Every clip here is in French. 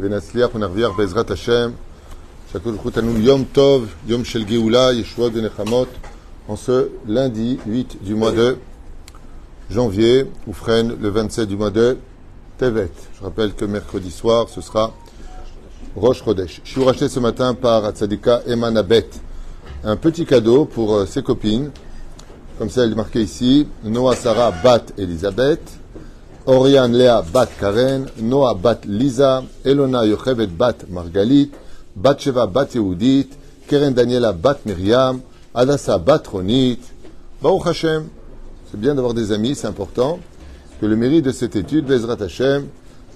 ונצליח ונרוויח בעזרת השם. שהקדוש ברוך הוא תנו יום טוב, יום של גאולה, ישועות ונחמות, en ce lundi 8 du mois de janvier, ou freine le 27 du mois de Tevet. Je rappelle que mercredi soir, ce sera Rosh Chodesh. Je suis racheté ce matin par Atzadika Emanabet. Un petit cadeau pour euh, ses copines, comme ça elle est marquée ici, Noah Sarah Bat Elisabeth, Oriane Léa Bat Karen, Noah Bat Lisa, Elona Yochevet Bat Margalit, Bat Sheva Bat Yehudit, Keren Daniela Bat Miriam, Adassa Bat Ronit, Baruch Hashem. C'est bien d'avoir des amis, c'est important. Que le mérite de cette étude, Bezrat Hashem,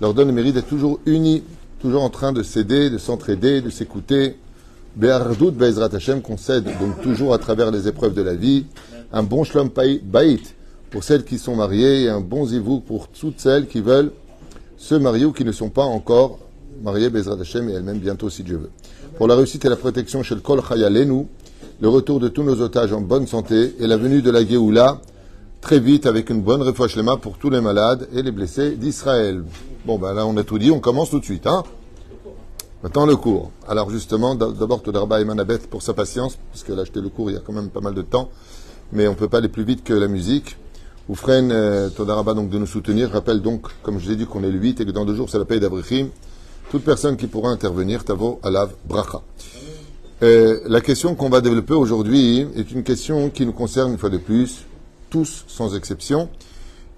leur donne le mérite d'être toujours unis, toujours en train de s'aider, de s'entraider, de s'écouter. Be'ardout Bezrat Hashem concède donc toujours à travers les épreuves de la vie un bon shlom baït pour celles qui sont mariées et un bon zivouk pour toutes celles qui veulent se marier ou qui ne sont pas encore mariées, Bezrat Hashem, et elles-mêmes bientôt si Dieu veut. Pour la réussite et la protection chez le Kol Chayalenu, le retour de tous nos otages en bonne santé et la venue de la Géoula très vite avec une bonne refouach pour tous les malades et les blessés d'Israël. Bon, ben là on a tout dit, on commence tout de suite. Hein Maintenant le cours. Alors justement, d'abord Todarba et Manabet pour sa patience, parce qu'elle a acheté le cours il y a quand même pas mal de temps, mais on ne peut pas aller plus vite que la musique. Oufren euh, Todaraba donc de nous soutenir. Rappelle donc, comme je l'ai dit, qu'on est le 8 et que dans deux jours c'est la paix d'Abrichim. Toute personne qui pourra intervenir, Tavo Alav Bracha. Euh, la question qu'on va développer aujourd'hui est une question qui nous concerne une fois de plus, tous sans exception.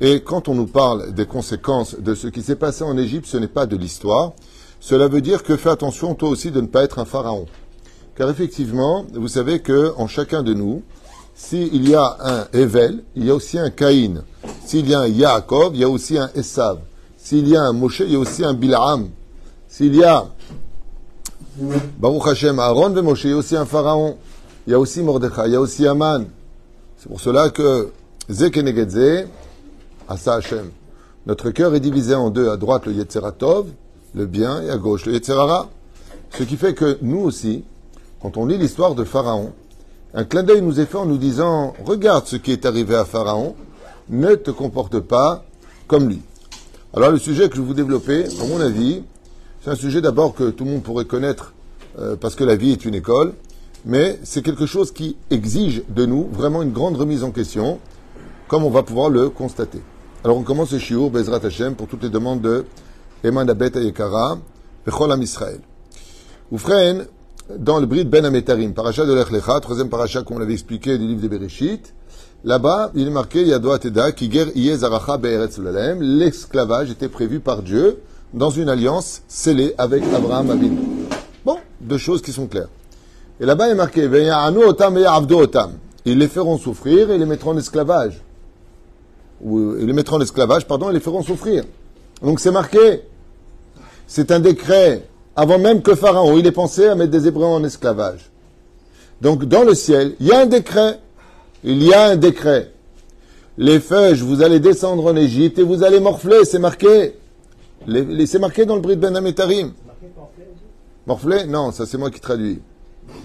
Et quand on nous parle des conséquences de ce qui s'est passé en Égypte, ce n'est pas de l'histoire. Cela veut dire que fais attention toi aussi de ne pas être un pharaon. Car effectivement, vous savez que en chacun de nous, s'il y a un Evel, il y a aussi un Caïn. S'il y a un Yaakov, il y a aussi un Esav. S'il y a un Moshe, il y a aussi un Bilaam. S'il y a Baruch Hashem, Aaron et Moshe, il y a aussi un Pharaon. Il y a aussi Mordechai, il y a aussi Aman. C'est pour cela que Zekenegedze, Asa Hashem. Notre cœur est divisé en deux. À droite, le Yetzeratov, le bien, et à gauche, le Yetzerara. Ce qui fait que nous aussi, quand on lit l'histoire de Pharaon, un clin d'œil nous est fait en nous disant Regarde ce qui est arrivé à Pharaon, ne te comporte pas comme lui. Alors, le sujet que je vais vous développer, à mon avis, c'est un sujet d'abord que tout le monde pourrait connaître euh, parce que la vie est une école, mais c'est quelque chose qui exige de nous vraiment une grande remise en question, comme on va pouvoir le constater. Alors, on commence ce shiur, Bezrat Hashem, pour toutes les demandes de Eman Abet Ayekara, Bechol Am Israël. Dans le Brit Ben Ametarim, paracha de l'Echlecha, troisième paracha qu'on l'avait expliqué du livre de Bereshit, là-bas, il est marqué Yado Teda, Kiger Zaracha Be'eretz L'esclavage était prévu par Dieu dans une alliance scellée avec Abraham Abin. Bon, deux choses qui sont claires. Et là-bas, il est marqué Otam Otam. Ils les feront souffrir et les mettront en esclavage. Ou ils les mettront en esclavage, pardon, et les feront souffrir. Donc c'est marqué. C'est un décret avant même que Pharaon, il ait pensé à mettre des Hébreux en esclavage. Donc dans le ciel, il y a un décret. Il y a un décret. Les feuilles, vous allez descendre en Égypte et vous allez morfler, c'est marqué. C'est marqué dans le Brit Ben Ametarim. Morfler Non, ça c'est moi qui traduis.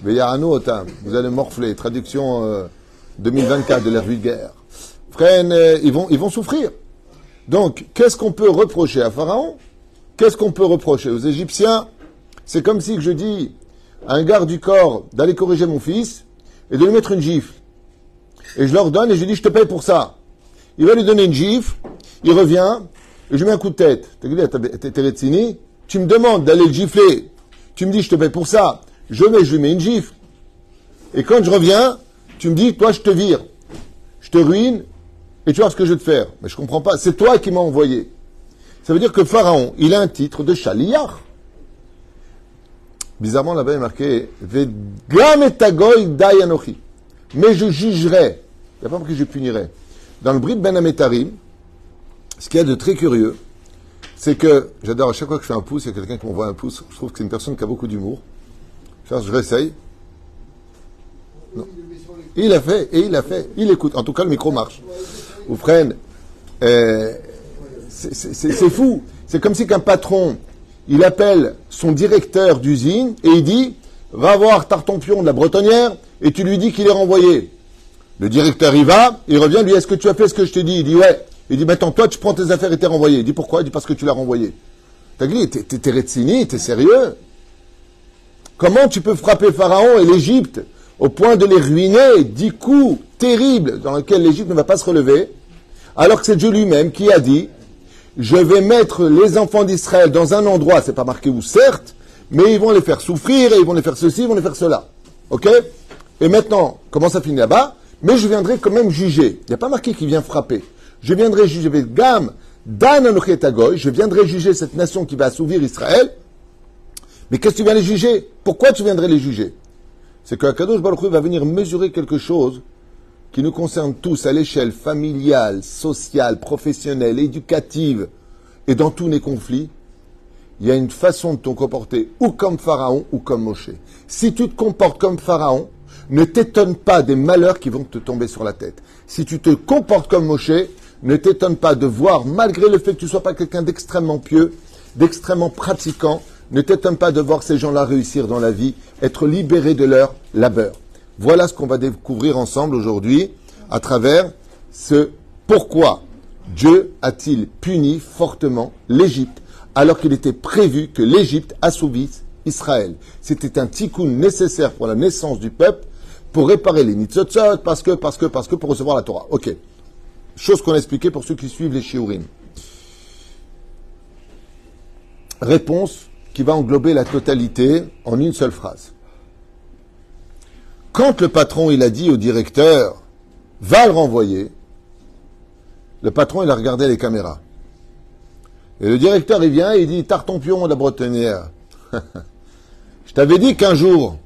Vous allez morfler. Traduction 2024 euh, de l'ère vulgaire. Euh, ils, vont, ils vont souffrir. Donc, qu'est-ce qu'on peut reprocher à Pharaon? Qu'est-ce qu'on peut reprocher aux Égyptiens? C'est comme si je dis à un garde du corps d'aller corriger mon fils et de lui mettre une gifle. Et je leur donne et je lui dis, je te paye pour ça. Il va lui donner une gifle, il revient, et je mets un coup de tête. Tu me demandes d'aller le gifler. Tu me dis, je te paye pour ça. Je mets, je lui mets une gifle. Et quand je reviens, tu me dis, toi, je te vire. Je te ruine, et tu vois ce que je vais te faire. Mais je comprends pas. C'est toi qui m'as envoyé. Ça veut dire que Pharaon, il a un titre de chaliar. Bizarrement, là-bas, il est marqué Mais je jugerai. Il n'y a pas marqué je punirai. Dans le Brit Ben Ametarim, ce qu'il y a de très curieux, c'est que, j'adore, à chaque fois que je fais un pouce, il y a quelqu'un qui m'envoie un pouce, je trouve que c'est une personne qui a beaucoup d'humour. Je réessaye. Il a fait, et il a fait, il écoute. En tout cas, le micro marche. Vous prenez. Euh, c'est fou. C'est comme si qu'un patron il appelle son directeur d'usine et il dit Va voir Tartampion de la Bretonnière et tu lui dis qu'il est renvoyé. Le directeur y va, il revient, lui Est-ce que tu as fait ce que je t'ai dit? Il dit Ouais. Il dit Maintenant, toi, tu prends tes affaires et t'es renvoyé. Il dit Pourquoi? Il dit Parce que tu l'as renvoyé. T'as dit, t'es, t'es t'es sérieux Comment tu peux frapper Pharaon et l'Égypte au point de les ruiner, dix coups terribles dans lesquels l'Égypte ne va pas se relever, alors que c'est Dieu lui-même qui a dit, je vais mettre les enfants d'Israël dans un endroit, c'est pas marqué où certes, mais ils vont les faire souffrir et ils vont les faire ceci, ils vont les faire cela. Ok? Et maintenant, comment ça finit là-bas? Mais je viendrai quand même juger. Il n'y a pas marqué qu'il vient frapper. Je viendrai juger Gam, Dan je viendrai juger cette nation qui va assouvir Israël. Mais qu'est-ce que tu viens les juger? Pourquoi tu viendrais les juger? C'est que Kadosh Baruch va venir mesurer quelque chose qui nous concerne tous à l'échelle familiale, sociale, professionnelle, éducative et dans tous les conflits. Il y a une façon de te comporter ou comme Pharaon ou comme Moshe. Si tu te comportes comme Pharaon, ne t'étonne pas des malheurs qui vont te tomber sur la tête. Si tu te comportes comme Moshe, ne t'étonne pas de voir, malgré le fait que tu ne sois pas quelqu'un d'extrêmement pieux, d'extrêmement pratiquant, ne t'étonne pas de voir ces gens-là réussir dans la vie, être libérés de leur labeur. Voilà ce qu'on va découvrir ensemble aujourd'hui à travers ce pourquoi Dieu a-t-il puni fortement l'Égypte alors qu'il était prévu que l'Égypte assouvisse Israël. C'était un tikkun nécessaire pour la naissance du peuple pour réparer les nitzotzot, parce que, parce que, parce que, pour recevoir la Torah. Ok. Chose qu'on a expliqué pour ceux qui suivent les shiurim. Réponse qui va englober la totalité en une seule phrase. Quand le patron il a dit au directeur va le renvoyer, le patron il a regardé les caméras. Et le directeur il vient et il dit Tarton pion la bretonnière. Je t'avais dit qu'un jour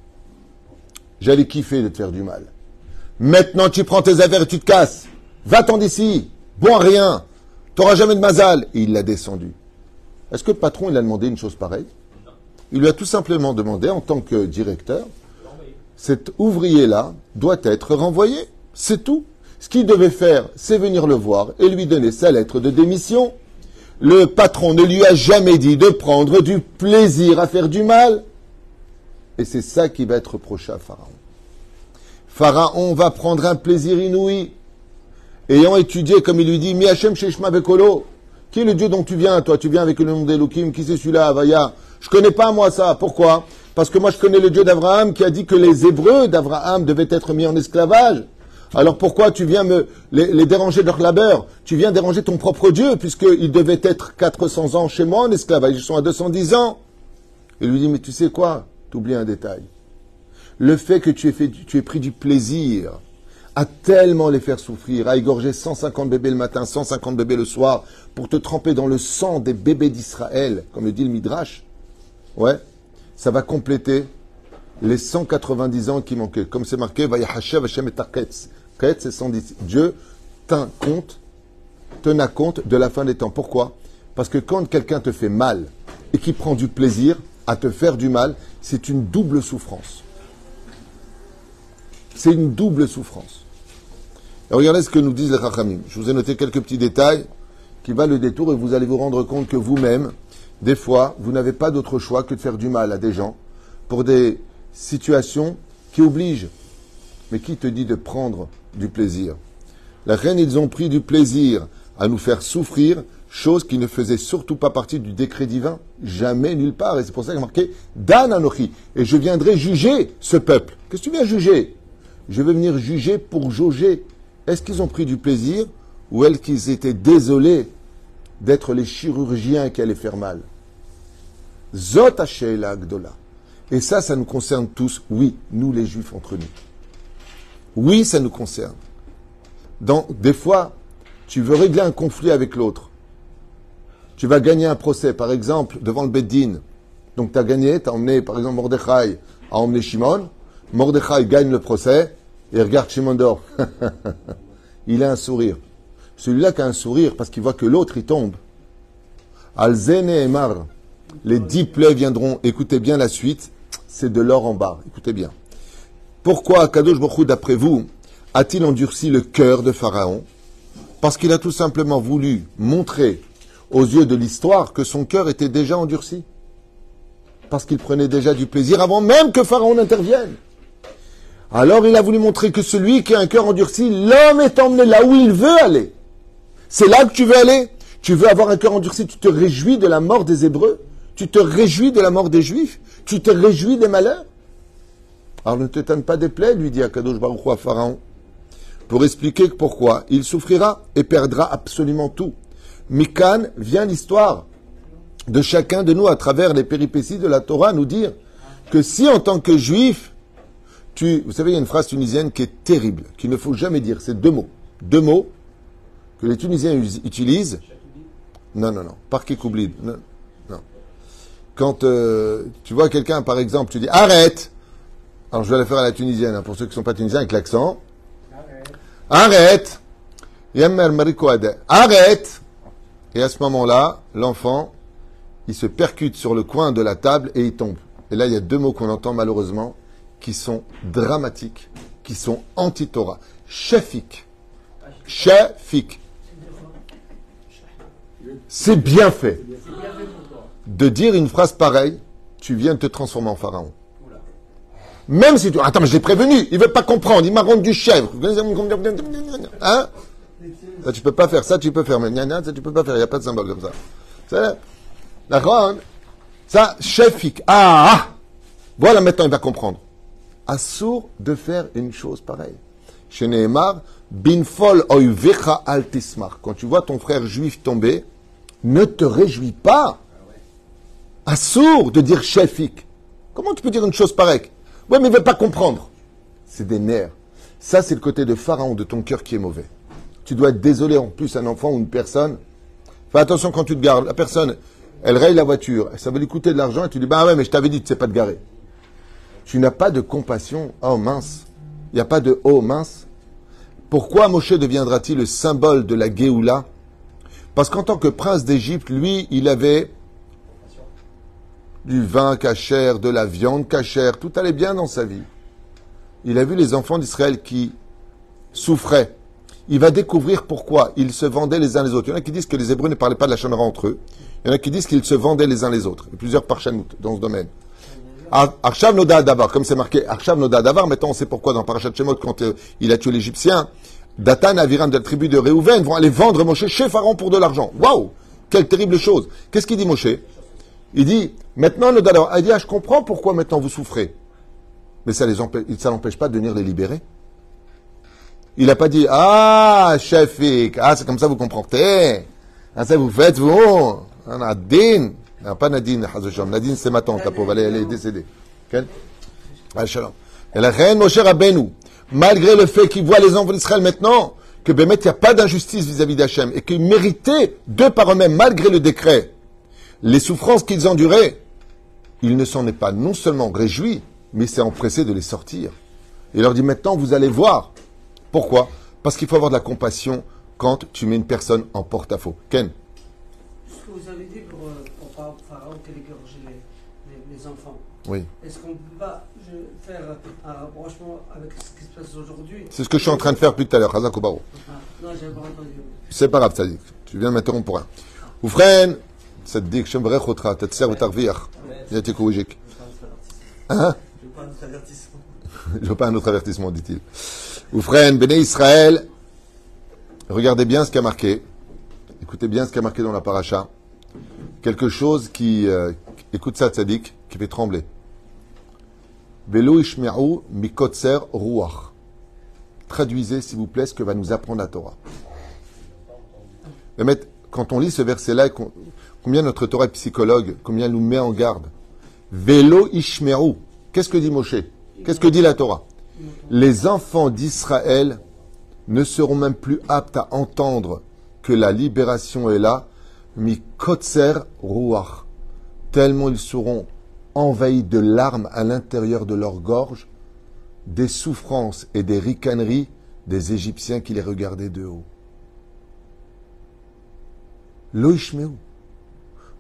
j'allais kiffer de te faire du mal. Maintenant tu prends tes affaires et tu te casses. Va-t'en d'ici. Bon rien. T'auras jamais de mazal. Et il l'a descendu. Est-ce que le patron, il a demandé une chose pareille? Il lui a tout simplement demandé, en tant que directeur, cet ouvrier-là doit être renvoyé. C'est tout. Ce qu'il devait faire, c'est venir le voir et lui donner sa lettre de démission. Le patron ne lui a jamais dit de prendre du plaisir à faire du mal. Et c'est ça qui va être reproché à Pharaon. Pharaon va prendre un plaisir inouï. Ayant étudié, comme il lui dit, Mi Hashem Sheshma Bekolo, qui est le Dieu dont tu viens, toi Tu viens avec le nom d'Elohim. Qui c'est celui-là, Avaya Je connais pas, moi, ça. Pourquoi? Parce que moi, je connais le Dieu d'Abraham qui a dit que les Hébreux d'Abraham devaient être mis en esclavage. Alors pourquoi tu viens me les, déranger de leur labeur? Tu viens déranger ton propre Dieu, puisqu'ils devaient être 400 ans chez moi en esclavage. Ils sont à 210 ans. Il lui dit, mais tu sais quoi? Tu oublies un détail. Le fait que tu aies, tu aies pris du plaisir à tellement les faire souffrir, à égorger 150 bébés le matin, 150 bébés le soir, pour te tremper dans le sang des bébés d'Israël, comme le dit le Midrash, ouais, ça va compléter les 190 ans qui manquaient. Comme c'est marqué, et c'est 110. Dieu tint compte, tenait compte de la fin des temps. Pourquoi? Parce que quand quelqu'un te fait mal et qui prend du plaisir à te faire du mal, c'est une double souffrance. C'est une double souffrance regardez ce que nous disent les Chachamim. Je vous ai noté quelques petits détails qui valent le détour et vous allez vous rendre compte que vous-même, des fois, vous n'avez pas d'autre choix que de faire du mal à des gens pour des situations qui obligent. Mais qui te dit de prendre du plaisir La reine, ils ont pris du plaisir à nous faire souffrir, chose qui ne faisait surtout pas partie du décret divin, jamais nulle part. Et c'est pour ça qu'il a marqué Dan Anochi. Et je viendrai juger ce peuple. Qu'est-ce que tu viens juger? Je vais venir juger pour jauger est-ce qu'ils ont pris du plaisir ou est-ce qu'ils étaient désolés d'être les chirurgiens qui allaient faire mal Zot Agdola. Et ça, ça nous concerne tous, oui, nous les juifs entre nous. Oui, ça nous concerne. Dans, des fois, tu veux régler un conflit avec l'autre. Tu vas gagner un procès, par exemple, devant le Beddin. Donc tu as gagné, tu as emmené, par exemple, Mordechai a emmené Shimon. Mordechai gagne le procès. Et regarde Shimon d'or. il a un sourire. Celui-là qui a un sourire parce qu'il voit que l'autre il tombe. Alzene et Mar. Les dix plaies viendront. Écoutez bien la suite. C'est de l'or en bas. Écoutez bien. Pourquoi Kadosh Baruch d'après vous, a-t-il endurci le cœur de Pharaon? Parce qu'il a tout simplement voulu montrer aux yeux de l'histoire que son cœur était déjà endurci. Parce qu'il prenait déjà du plaisir avant même que Pharaon n'intervienne. Alors il a voulu montrer que celui qui a un cœur endurci, l'homme est emmené là où il veut aller. C'est là que tu veux aller. Tu veux avoir un cœur endurci, tu te réjouis de la mort des Hébreux. Tu te réjouis de la mort des Juifs. Tu te réjouis des malheurs. Alors ne t'étonne pas des plaies, lui dit Akadosh Baruch à Pharaon, pour expliquer pourquoi il souffrira et perdra absolument tout. Mikan vient l'histoire de chacun de nous à travers les péripéties de la Torah nous dire que si en tant que juif, tu, vous savez, il y a une phrase tunisienne qui est terrible, qu'il ne faut jamais dire, c'est deux mots. Deux mots les Tunisiens utilisent. Non, non, non, par Non, non. Quand euh, tu vois quelqu'un, par exemple, tu dis arrête. Alors je vais la faire à la tunisienne, hein, pour ceux qui ne sont pas tunisiens, avec l'accent. Arrête. Arrête. Arrête. Et à ce moment-là, l'enfant, il se percute sur le coin de la table et il tombe. Et là, il y a deux mots qu'on entend malheureusement qui sont dramatiques, qui sont anti-Torah. Shafik. Shafik. C'est bien fait. De dire une phrase pareille, tu viens de te transformer en pharaon. Même si tu... Attends, mais je l'ai prévenu, il ne veut pas comprendre, il m'a rendu chèvre. Hein? Ça, tu peux pas faire, ça, tu peux faire. Mais ça, tu peux pas faire, il n'y a pas de symbole comme ça. D'accord Ça, chefik. Ah, ah Voilà, maintenant, il va comprendre. Assour de faire une chose pareille. Chez Nehemar, binfol oivecha altismar. Quand tu vois ton frère juif tomber, ne te réjouis pas. Assour de dire chefik. Comment tu peux dire une chose pareille? Oui, mais il ne veut pas comprendre. C'est des nerfs. Ça, c'est le côté de pharaon de ton cœur qui est mauvais. Tu dois être désolé en plus, un enfant ou une personne. Fais attention quand tu te gardes. La personne, elle raye la voiture, ça va lui coûter de l'argent, et tu dis, bah ouais, mais je t'avais dit, tu sais pas de garer. Tu n'as pas de compassion. Oh mince. Il n'y a pas de oh mince. Pourquoi Moshe deviendra-t-il le symbole de la Géoula? Parce qu'en tant que prince d'Égypte, lui, il avait du vin cachère, de la viande cachère, tout allait bien dans sa vie. Il a vu les enfants d'Israël qui souffraient. Il va découvrir pourquoi ils se vendaient les uns les autres. Il y en a qui disent que les Hébreux ne parlaient pas de la chanera entre eux. Il y en a qui disent qu'ils se vendaient les uns les autres. A plusieurs parchanout dans ce domaine. Arshav Noda Davar, comme c'est marqué Arshav Noda Davar, maintenant on sait pourquoi dans Parashat Shemot, quand euh, il a tué l'Égyptien, Datan, Aviram de la tribu de Réhouven vont aller vendre Moshe chez Pharaon pour de l'argent. Waouh Quelle terrible chose Qu'est-ce qu'il dit Moshe? Il dit, maintenant Noda Davar, il dit, ah, je comprends pourquoi maintenant vous souffrez. Mais ça ne l'empêche pas de venir les libérer. Il n'a pas dit, ah, chef, ah, c'est comme ça vous comprenez. Ah, ça vous faites, vous. Nadine, pas Nadine, Nadine c'est ma tante, la pauvre, elle, est décédée. Et la reine Moshe Rabbeinu, malgré le fait qu'il voit les enfants d'Israël maintenant, que Bémet, il n'y a pas d'injustice vis-à-vis d'Hachem, et qu'ils méritaient, de par eux-mêmes, malgré le décret, les souffrances qu'ils enduraient, il ne s'en est pas non seulement réjoui, mais s'est empressé de les sortir. Il leur dit maintenant, vous allez voir. Pourquoi? Parce qu'il faut avoir de la compassion quand tu mets une personne en porte-à-faux. Ken vous avez dit pour, euh, pour Pharaon qu'elle les, les, enfants? Oui. Est-ce qu'on ne peut pas faire un rapprochement avec ce qui se passe aujourd'hui C'est ce que je suis en train de faire depuis tout à l'heure, Hazak Obaro. Ah. C'est pas grave, Tzadik. Tu viens de m'interrompre pour un. Oufren, Tzadik, Shembrech Otra, Tetser Vetarviach. Il a été écologique. Hein Je veux pas un autre avertissement. Je veux pas un autre avertissement, dit-il. Oufren, Béné Israël, regardez bien ce qui a marqué. Écoutez bien ce qui a marqué dans la paracha. Quelque chose qui, euh, écoute ça, tzaddik, qui fait trembler. Velo ishme'u mikotser ruach. Traduisez, s'il vous plaît, ce que va nous apprendre la Torah. Quand on lit ce verset-là, combien notre Torah est psychologue, combien elle nous met en garde? Velo ishme'u. Qu'est-ce que dit Moshe? Qu'est-ce que dit la Torah? Les enfants d'Israël ne seront même plus aptes à entendre que la libération est là, mi kotser ruach, tellement ils seront envahis de larmes à l'intérieur de leur gorge, des souffrances et des ricaneries des Égyptiens qui les regardaient de haut. Loishmeu.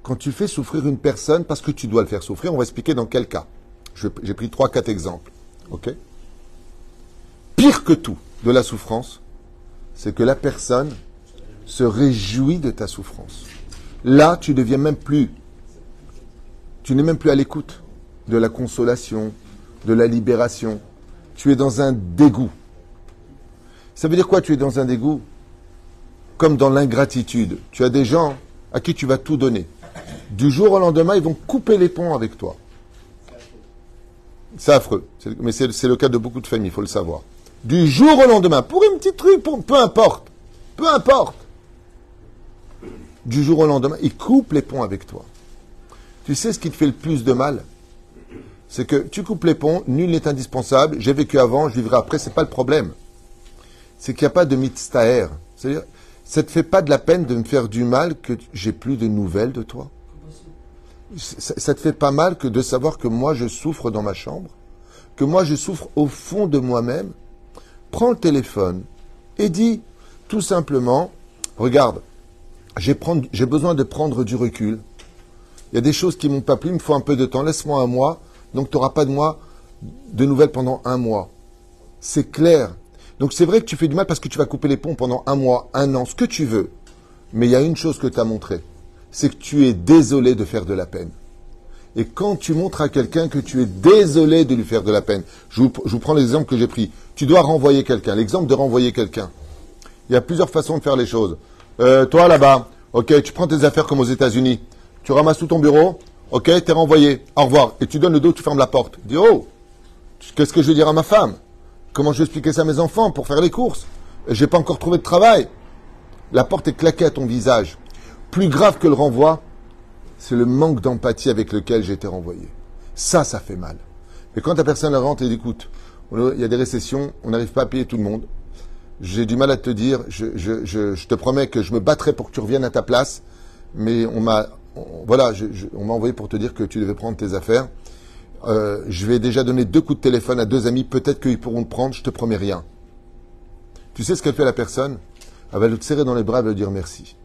Quand tu fais souffrir une personne parce que tu dois le faire souffrir, on va expliquer dans quel cas. J'ai pris trois, quatre exemples. Pire que tout de la souffrance, c'est que la personne se réjouit de ta souffrance. Là, tu deviens même plus, tu n'es même plus à l'écoute de la consolation, de la libération. Tu es dans un dégoût. Ça veut dire quoi, tu es dans un dégoût? Comme dans l'ingratitude. Tu as des gens à qui tu vas tout donner. Du jour au lendemain, ils vont couper les ponts avec toi. C'est affreux. Mais c'est le cas de beaucoup de familles, il faut le savoir. Du jour au lendemain, pour une petite truc, peu importe. Peu importe. Du jour au lendemain, ils coupent les ponts avec toi. Tu sais ce qui te fait le plus de mal? C'est que tu coupes les ponts, nul n'est indispensable, j'ai vécu avant, je vivrai après, c'est pas le problème. C'est qu'il n'y a pas de mitztaher. C'est-à-dire, ça ne te fait pas de la peine de me faire du mal que j'ai plus de nouvelles de toi? Ça, ça te fait pas mal que de savoir que moi je souffre dans ma chambre, que moi je souffre au fond de moi-même? Prends le téléphone et dis tout simplement, regarde, j'ai besoin de prendre du recul. Il y a des choses qui m'ont pas plu, il me faut un peu de temps, laisse-moi un mois, donc tu n'auras pas de moi de nouvelles pendant un mois. C'est clair. Donc c'est vrai que tu fais du mal parce que tu vas couper les ponts pendant un mois, un an, ce que tu veux. Mais il y a une chose que tu as montré c'est que tu es désolé de faire de la peine. Et quand tu montres à quelqu'un que tu es désolé de lui faire de la peine, je vous, prends l'exemple que j'ai pris. Tu dois renvoyer quelqu'un. L'exemple de renvoyer quelqu'un. Il y a plusieurs façons de faire les choses. Euh, toi là-bas, ok, tu prends tes affaires comme aux États-Unis. Tu ramasses tout ton bureau, ok, t'es renvoyé. Au revoir. Et tu donnes le dos, tu fermes la porte. Dis oh, qu'est-ce que je vais dire à ma femme? Comment je vais expliquer ça à mes enfants pour faire les courses? J'ai pas encore trouvé de travail. La porte est claquée à ton visage plus grave que le renvoi, c'est le manque d'empathie avec lequel j'ai été renvoyé. Ça, ça fait mal. Mais quand la personne rentre et dit, écoute, il y a des récessions, on n'arrive pas à payer tout le monde. J'ai du mal à te dire, je, te promets que je me battrai pour que tu reviennes à ta place, mais on m'a, voilà, on m'a envoyé pour te dire que tu devais prendre tes affaires. Euh, je vais déjà donner deux coups de téléphone à deux amis, peut-être qu'ils pourront te prendre, je te promets rien. Tu sais ce qu'elle fait la personne? Elle va le serrer dans les bras et va lui dire merci.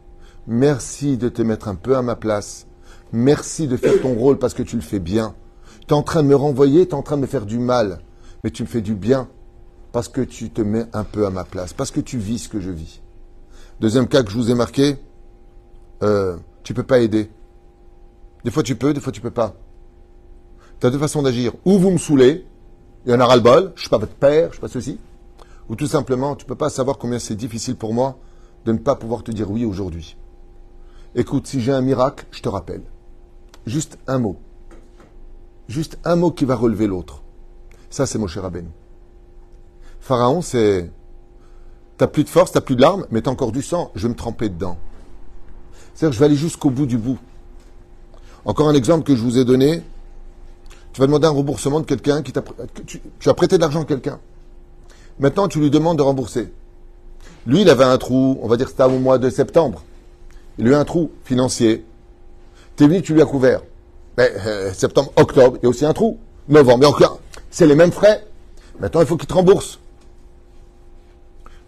Merci de te mettre un peu à ma place. Merci de faire ton rôle parce que tu le fais bien. Tu es en train de me renvoyer, tu es en train de me faire du mal. Mais tu me fais du bien parce que tu te mets un peu à ma place, parce que tu vis ce que je vis. Deuxième cas que je vous ai marqué, euh, tu peux pas aider. Des fois tu peux, des fois tu peux pas. Tu as deux façons d'agir. Ou vous me saoulez, il y en a ras-le-bol, je suis pas votre père, je suis pas ceci. Ou tout simplement, tu peux pas savoir combien c'est difficile pour moi de ne pas pouvoir te dire oui aujourd'hui. Écoute, si j'ai un miracle, je te rappelle. Juste un mot. Juste un mot qui va relever l'autre. Ça, c'est cher Rabbeinu. Pharaon, c'est. T'as plus de force, t'as plus de larmes, mais t'as encore du sang. Je vais me tremper dedans. C'est-à-dire, je vais aller jusqu'au bout du bout. Encore un exemple que je vous ai donné. Tu vas demander un remboursement de quelqu'un qui t'a. Tu, as prêté de l'argent à quelqu'un. Maintenant, tu lui demandes de rembourser. Lui, il avait un trou, on va dire c'était au mois de septembre. Il lui a un trou financier. T'es venu, tu lui as couvert. Mais, euh, septembre, octobre, il y a aussi un trou. Novembre, mais encore, c'est les mêmes frais. Maintenant, il faut qu'il te rembourse.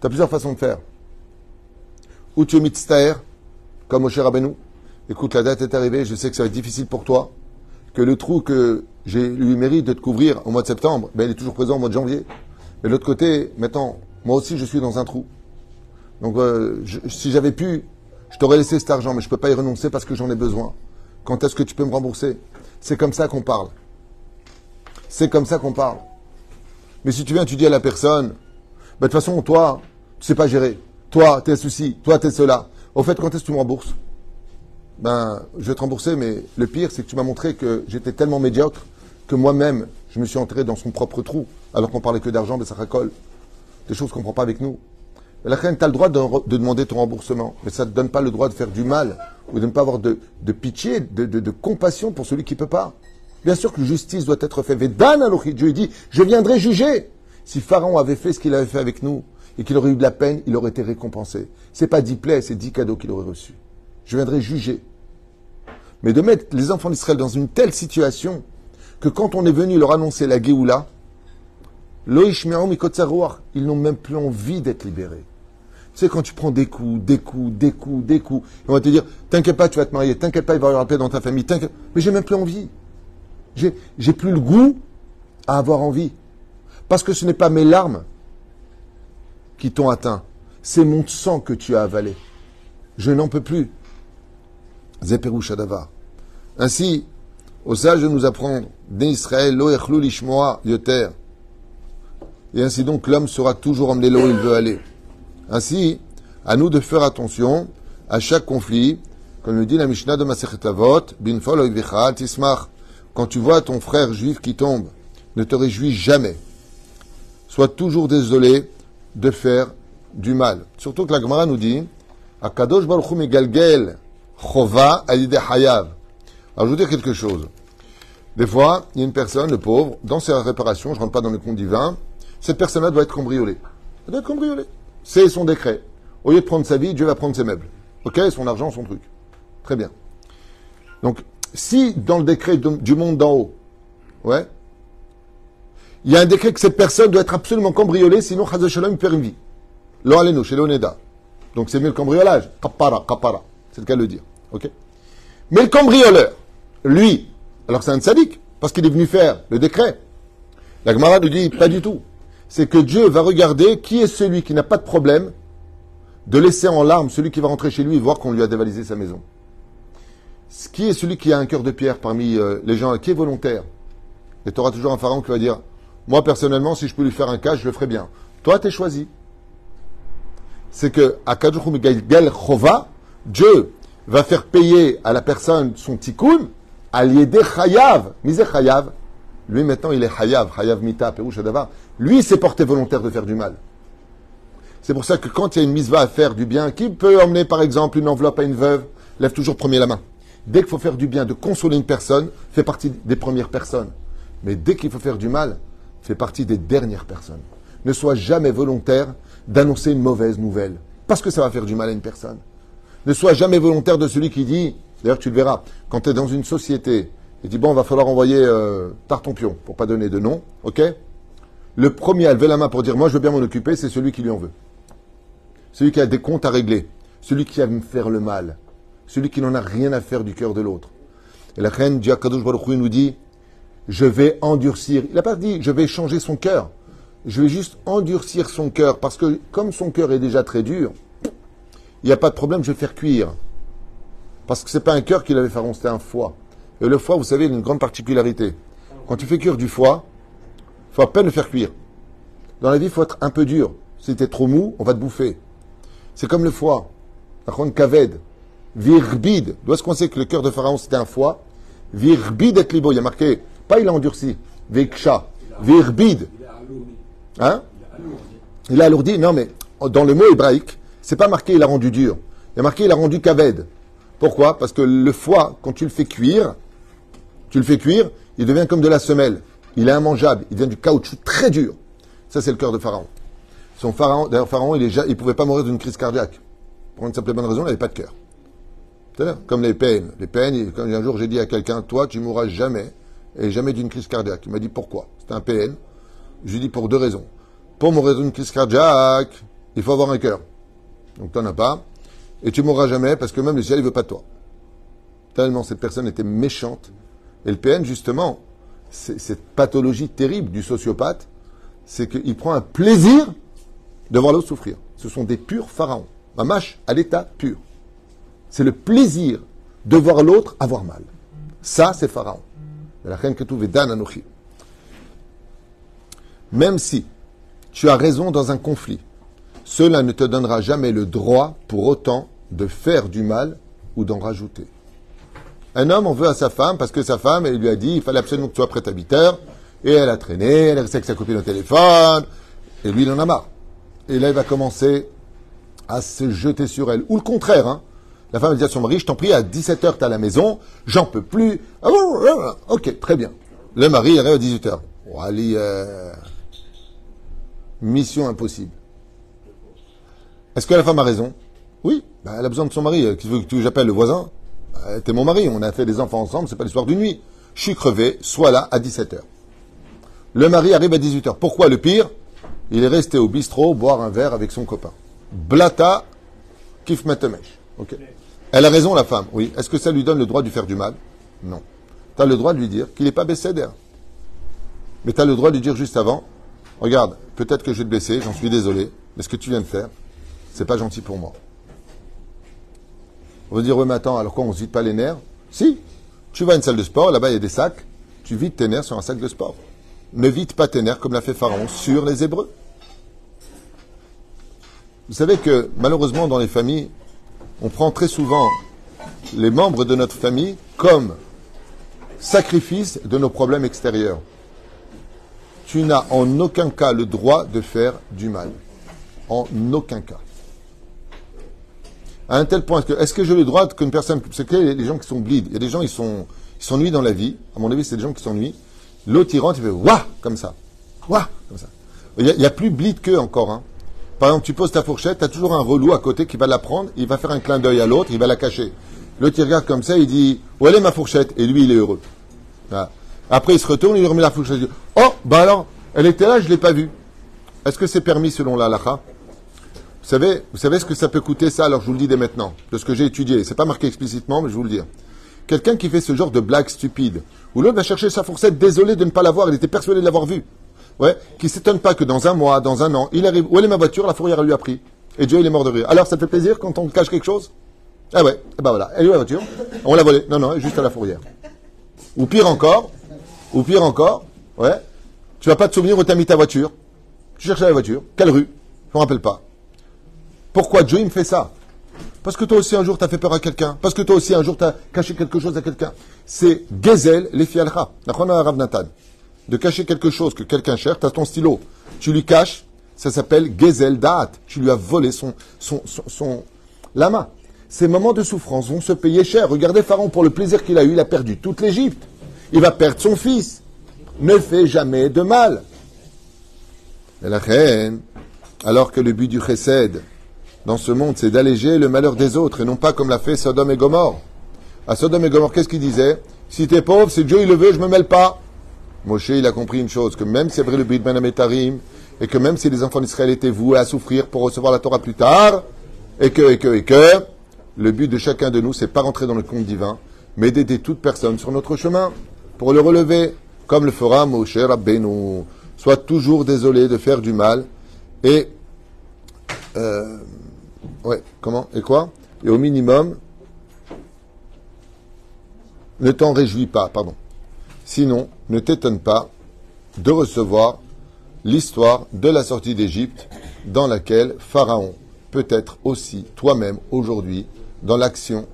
Tu as plusieurs façons de faire. Ou tu es mitztaer, comme cher Rabbeinu? Écoute, la date est arrivée, je sais que ça va être difficile pour toi. Que le trou que j'ai lui mérite de te couvrir au mois de septembre, ben, il est toujours présent au mois de janvier. Mais de l'autre côté, maintenant, moi aussi, je suis dans un trou. Donc, euh, si j'avais pu je t'aurais laissé cet argent, mais je ne peux pas y renoncer parce que j'en ai besoin. Quand est-ce que tu peux me rembourser? C'est comme ça qu'on parle. C'est comme ça qu'on parle. Mais si tu viens, tu dis à la personne, bah, de toute façon, toi, tu sais pas gérer. Toi, tes soucis. Toi, t'es cela. Au fait, quand est-ce que tu me rembourses? Ben, je vais te rembourser, mais le pire, c'est que tu m'as montré que j'étais tellement médiocre que moi-même, je me suis enterré dans son propre trou, alors qu'on parlait que d'argent, mais ça racole. Des choses qu'on ne prend pas avec nous. La reine, tu as le droit de, demander ton remboursement, mais ça ne te donne pas le droit de faire du mal ou de ne pas avoir de, pitié, de, compassion pour celui qui ne peut pas. Bien sûr que justice doit être faite. Vedan Dieu dit, je viendrai juger. Si Pharaon avait fait ce qu'il avait fait avec nous et qu'il aurait eu de la peine, il aurait été récompensé. C'est pas dix plaies, c'est dix cadeaux qu'il aurait reçus. Je viendrai juger. Mais de mettre les enfants d'Israël dans une telle situation que quand on est venu leur annoncer la Géoula, ils n'ont même plus envie d'être libérés. Tu sais, quand tu prends des coups, des coups, des coups, des coups, on va te dire, t'inquiète pas, tu vas te marier, t'inquiète pas, il va y avoir paix dans ta famille, t'inquiète. Mais j'ai même plus envie. J'ai, j'ai plus le goût à avoir envie. Parce que ce n'est pas mes larmes qui t'ont atteint. C'est mon sang que tu as avalé. Je n'en peux plus. Zeperou Shadavar. Ainsi, au sage nous apprendre, d'Israël, lo lishmoa yoter. Et ainsi donc, l'homme sera toujours emmené là où il veut aller. Ainsi, À nous de faire attention à chaque conflit. Comme le dit la Mishnah de Masechet Avot, Binfol tismach. Quand tu vois ton frère juif qui tombe, ne te réjouis jamais. Sois toujours désolé de faire du mal. Surtout que la Gemara nous dit, Akadosh Baruch Hu megalgel chova alide hayav. Alors je vous dire quelque chose. Des fois, il y a une personne, le pauvre, dans ses réparations, je ne rentre pas dans le compte divin, cette personne-là doit être cambriolée. Elle doit être cambriolée. C'est son décret. Au lieu de prendre sa vie, Dieu va prendre ses meubles. Ok Son argent, son truc. Très bien. Donc, si dans le décret du monde d'en haut, ouais, il y a un décret que cette personne doit être absolument cambriolée, sinon Chazal perd une vie. Lo chez Léoneda. Donc c'est mieux le cambriolage. Kapara, kapara. C'est le cas de le dire. Mais le cambrioleur, lui, alors c'est un sadique, parce qu'il est venu faire le décret. La Gemara nous dit pas du tout. C'est que Dieu va regarder qui est celui qui n'a pas de problème de laisser en larmes celui qui va rentrer chez lui et voir qu'on lui a dévalisé sa maison. Qui est celui qui a un cœur de pierre parmi euh, les gens, qui est volontaire Et tu auras toujours un pharaon qui va dire Moi personnellement, si je peux lui faire un cas, je le ferai bien. Toi, tu es choisi. C'est que à Gal Chova, Dieu va faire payer à la personne son tikkun, Aliédé Chayav, Misé Chayav. Lui maintenant, il est Chayav, Chayav Mita, Perouche Lui, s'est porté volontaire de faire du mal. C'est pour ça que quand il y a une mise à faire du bien, qui peut emmener par exemple une enveloppe à une veuve, lève toujours premier la main. Dès qu'il faut faire du bien, de consoler une personne, fait partie des premières personnes. Mais dès qu'il faut faire du mal, fait partie des dernières personnes. Ne sois jamais volontaire d'annoncer une mauvaise nouvelle, parce que ça va faire du mal à une personne. Ne sois jamais volontaire de celui qui dit, d'ailleurs tu le verras, quand tu es dans une société, et dit bon, va falloir envoyer euh, Tartampion, pour pas donner de nom, ok? Le premier à lever la main pour dire moi je veux bien m'en occuper, c'est celui qui lui en veut. Celui qui a des comptes à régler, celui qui aime faire le mal, celui qui n'en a rien à faire du cœur de l'autre. Et la reine Diakadosh Baruch nous dit, je vais endurcir. Il n'a pas dit, je vais changer son cœur. Je vais juste endurcir son cœur, parce que comme son cœur est déjà très dur, il n'y a pas de problème, je vais faire cuire. Parce que ce n'est pas un cœur qu'il avait fait c'était un foie. Et le foie, vous savez, il a une grande particularité. Quand tu fais cuire du foie, il faut à peine le faire cuire. Dans la vie, il faut être un peu dur. Si tu es trop mou, on va te bouffer. C'est comme le foie. La kaved. Virbid. D'où est-ce qu'on sait que le cœur de Pharaon c'était un foie? Virbid et libo. Il y a marqué, pas il a endurci. Viksha. Virbid. Hein? Il a alourdi. Non, mais dans le mot hébraïque, c'est pas marqué il a rendu dur. Il y a marqué il a rendu kaved. Pourquoi? Parce que le foie, quand tu le fais cuire, tu le fais cuire, il devient comme de la semelle. Il est immangeable. Il devient du caoutchouc très dur. Ça, c'est le cœur de Pharaon. Son pharaon, d'ailleurs, Pharaon, il ne pouvait pas mourir d'une crise cardiaque. Pour une simple bonne raison, il n'avait pas de cœur. Comme les peines. Les peines, quand un jour j'ai dit à quelqu'un, toi, tu mourras jamais, et jamais d'une crise cardiaque. Il m'a dit pourquoi? C'était un PN. Je lui ai dit pour deux raisons. Pour mourir d'une crise cardiaque, il faut avoir un cœur. Donc tu n'en as pas. Et tu mourras jamais parce que même le ciel ne veut pas de toi. Tellement cette personne était méchante. Et le PN, justement, cette pathologie terrible du sociopathe, c'est qu'il prend un plaisir de voir l'autre souffrir. Ce sont des purs pharaons. Mamache à l'état pur c'est le plaisir de voir l'autre avoir mal. Ça, c'est Pharaon. Même si tu as raison dans un conflit, cela ne te donnera jamais le droit pour autant de faire du mal ou d'en rajouter. Un homme en veut à sa femme parce que sa femme, elle lui a dit il fallait absolument que tu sois prête à 8 heures, et elle a traîné, elle est restée avec sa copine au téléphone, et lui, il en a marre. Et là, il va commencer à se jeter sur elle. Ou le contraire, hein. La femme dit à son mari, je t'en prie, à 17h, tu à la maison, j'en peux plus. Ah ok, très bien. Le mari arrive à 18h. Oh, mission impossible. Est-ce que la femme a raison? Oui, bah, elle a besoin de son mari. Euh, qui veut que j'appelle le voisin? Euh, T'es mon mari, on a fait des enfants ensemble, c'est pas l'histoire d'une nuit. Je suis crevé, sois là à 17h. Le mari arrive à 18h. Pourquoi le pire? Il est resté au bistrot boire un verre avec son copain. Blata kif metemesh. Ok. Elle a raison, la femme, oui. Est-ce que ça lui donne le droit de faire du mal? Non. Tu as le droit de lui dire qu'il n'est pas baissé d'air. Mais tu as le droit de lui dire juste avant Regarde, peut-être que je vais te blesser, j'en suis désolé, mais ce que tu viens de faire, c'est pas gentil pour moi. On va dire Oui, mais attends, alors quoi, on se vide pas les nerfs? Si, tu vas à une salle de sport, là-bas il y a des sacs, tu vides tes nerfs sur un sac de sport. Ne vide pas tes nerfs comme l'a fait Pharaon sur les Hébreux. Vous savez que malheureusement dans les familles, on prend très souvent les membres de notre famille comme sacrifice de nos problèmes extérieurs. Tu n'as en aucun cas le droit de faire du mal. En aucun cas. À un tel point que, est-ce que j'ai le droit qu'une personne, c'est que les gens qui sont bleed, il y a des gens, ils sont, ils s'ennuient dans la vie. À mon avis, c'est des gens qui s'ennuient. L'autre, il rentre, il fait wah, comme ça. Wah, comme ça. Il n'y a, plus bleed que encore, hein. Par exemple, tu poses ta fourchette, tu as toujours un relou à côté qui va la prendre, il va faire un clin d'œil à l'autre, il va la cacher. L'autre, il regarde comme ça, il dit Où est ma fourchette? Et lui, il est heureux. Après, il se retourne, il remet la fourchette. Il dit Oh, bah alors, elle était là, je ne l'ai pas vue. Est-ce que c'est permis selon la Vous savez, vous savez ce que ça peut coûter ça Alors je vous le dis dès maintenant, de ce que j'ai étudié. C'est pas marqué explicitement, mais je vous le dis. Quelqu'un qui fait ce genre de blague stupide, où l'autre va chercher sa fourchette, désolé de ne pas l'avoir, il était persuadé de l'avoir vue. Ouais, qui s'étonne pas que dans un mois, dans un an, il arrive, où est ma voiture, la fourrière lui a pris. Et Dieu, il est mort de rire. Alors, ça te fait plaisir quand on cache quelque chose? Ah ouais, et ben voilà. Elle est où la voiture? On l'a volée. Non, non, juste à la fourrière. Ou pire encore, ou pire encore, ouais, tu vas pas te souvenir où t'as mis ta voiture? Tu cherches la voiture. Quelle rue? Je me rappelle pas. Pourquoi Dieu, fait ça Parce que toi aussi, un jour, tu as fait peur à quelqu'un. Parce que toi aussi, un jour, tu as caché quelque chose à quelqu'un. C'est Gezel, les fialcha. De cacher quelque chose que quelqu'un cherche, tu ton stylo. Tu lui caches, ça s'appelle Gezel Da'at. Tu lui as volé son lama. Ces moments de souffrance vont se payer cher. Regardez Pharaon, pour le plaisir qu'il a eu, il a perdu toute l'Égypte. Il va perdre son fils. Ne fais jamais de mal. Et la reine, alors que le but du chesed dans ce monde, c'est d'alléger le malheur des autres et non pas comme l'a fait Sodome et Gomorre. À Sodome et Gomorre, qu'est-ce qu'il disait Si t'es pauvre, c'est Dieu, il le veut, je me mêle pas. Moshe, il a compris une chose, que même si vrai le but de et que même si les enfants d'Israël étaient voués à souffrir pour recevoir la Torah plus tard, et que, et que, et que, le but de chacun de nous, c'est pas rentrer dans le compte divin, mais d'aider toute personne sur notre chemin, pour le relever, comme le fera Moshe Rabbeinu. Sois toujours désolé de faire du mal, et, euh, ouais, comment, et quoi Et au minimum, ne t'en réjouis pas, pardon. Sinon, ne t'étonne pas de recevoir l'histoire de la sortie d'Égypte dans laquelle Pharaon peut être aussi toi-même aujourd'hui dans l'action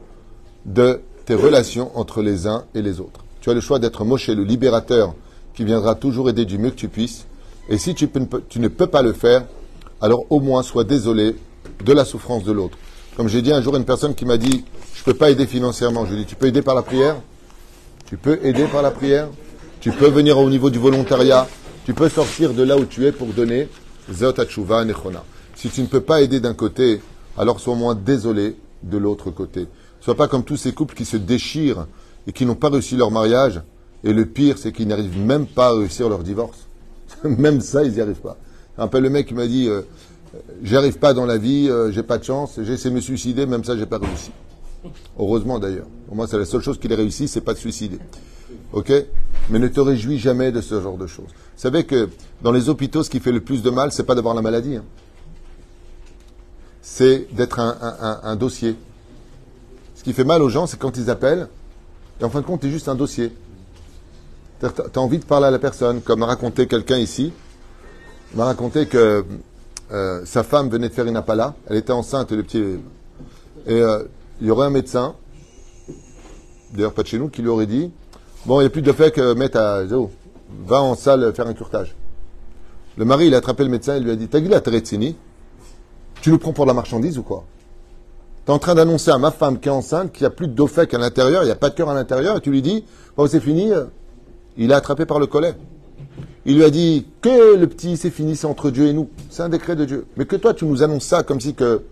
de tes relations entre les uns et les autres. Tu as le choix d'être Moshe, le libérateur, qui viendra toujours aider du mieux que tu puisses. Et si tu, tu ne peux pas le faire, alors au moins sois désolé de la souffrance de l'autre. Comme j'ai dit un jour à une personne qui m'a dit, je ne peux pas aider financièrement. Je lui ai dit, tu peux aider par la prière? Tu peux aider par la prière? Tu peux venir au niveau du volontariat? Tu peux sortir de là où tu es pour donner. Si tu ne peux pas aider d'un côté, alors sois moins désolé de l'autre côté. Sois pas comme tous ces couples qui se déchirent et qui n'ont pas réussi leur mariage. Et le pire, c'est qu'ils n'arrivent même pas à réussir leur divorce. même ça, ils n'y arrivent pas. Un peu le mec qui m'a dit, euh, j'arrive pas dans la vie, euh, j'ai pas de chance, j'ai essayé de me suicider, même ça, j'ai pas réussi. Heureusement d'ailleurs. Au moins, c'est la seule chose qu'il ait réussi, c'est pas de suicider. Ok? Mais ne te réjouis jamais de ce genre de choses. Vous savez que dans les hôpitaux, ce qui fait le plus de mal, c'est pas d'avoir la maladie. Hein. C'est d'être un, dossier. Ce qui fait mal aux gens, c'est quand ils appellent, et en fin de compte, tu es juste un dossier. Tu as envie de parler à la personne, comme m'a raconté quelqu'un ici. m'a raconté que euh, sa femme venait de faire une appala. Elle était enceinte, le petit. Et euh, il y aurait un médecin, d'ailleurs pas de chez nous, qui lui aurait dit Bon, il n'y a plus de fait que mettre à va en salle faire un curtage. Le mari, il a attrapé le médecin, il lui a dit Tagila Teretsini, tu nous prends pour la marchandise ou quoi? Tu es en train d'annoncer à ma femme qui est enceinte qu'il n'y a plus de dofec à l'intérieur, il n'y a pas de cœur à l'intérieur, et tu lui dis Bon, c'est fini, il est attrapé par le collet. Il lui a dit que le petit, c'est fini, c'est entre Dieu et nous. C'est un décret de Dieu. Mais que toi, tu nous annonces ça comme si que.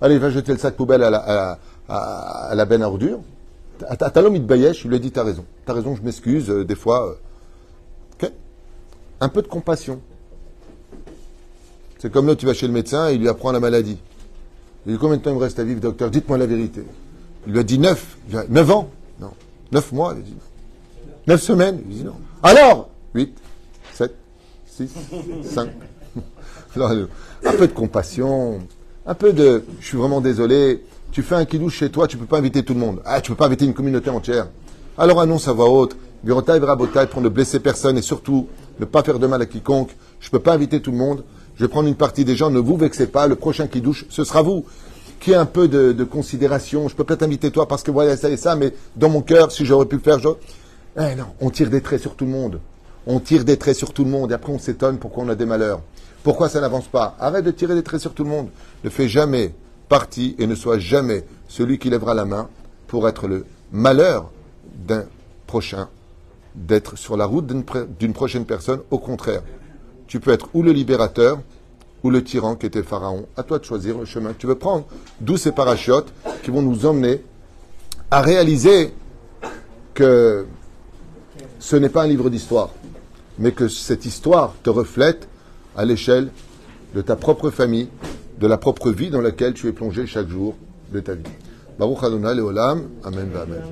Allez, va jeter le sac poubelle à la, à, la benne à ordures. Talom il lui a dit T'as raison, t'as raison, je m'excuse, euh, des fois. Euh, Un peu de compassion. C'est comme là, tu vas chez le médecin, il lui apprend la maladie. Il dit Combien de temps il me reste à vivre, docteur? Dites-moi la vérité. Il lui a dit neuf. neuf ans? Non. Neuf mois? Il dit non. Neuf semaines? Il dit non. Alors? Huit, 6, 5. Un peu de compassion, un peu de je suis vraiment désolé, tu fais un kidouche chez toi, tu peux pas inviter tout le monde. Ah, tu peux pas inviter une communauté entière. Alors annonce à voix haute, Birotaï Rabotaï, pour ne blesser personne et surtout ne pas faire de mal à quiconque. Je ne peux pas inviter tout le monde. Je vais prendre une partie des gens, ne vous vexez pas, le prochain qui douche, ce sera vous. Qui a un peu de, considération, je peux peut-être inviter toi parce que voilà ça et ça, mais dans mon cœur, si j'aurais pu le faire, je... Eh non, on tire des traits sur tout le monde. On tire des traits sur tout le monde et après on s'étonne pourquoi on a des malheurs. Pourquoi ça n'avance pas Arrête de tirer des traits sur tout le monde. Ne fais jamais partie et ne sois jamais celui qui lèvera la main pour être le malheur d'un prochain, d'être sur la route d'une prochaine personne. Au contraire, tu peux être ou le libérateur ou le tyran qui était Pharaon. À toi de choisir le chemin que tu veux prendre. D'où ces parachutes qui vont nous emmener à réaliser que ce n'est pas un livre d'histoire, mais que cette histoire te reflète à l'échelle de ta propre famille, de la propre vie dans laquelle tu es plongé chaque jour de ta vie. Baruch Adonai Leolam. Amen. Amen.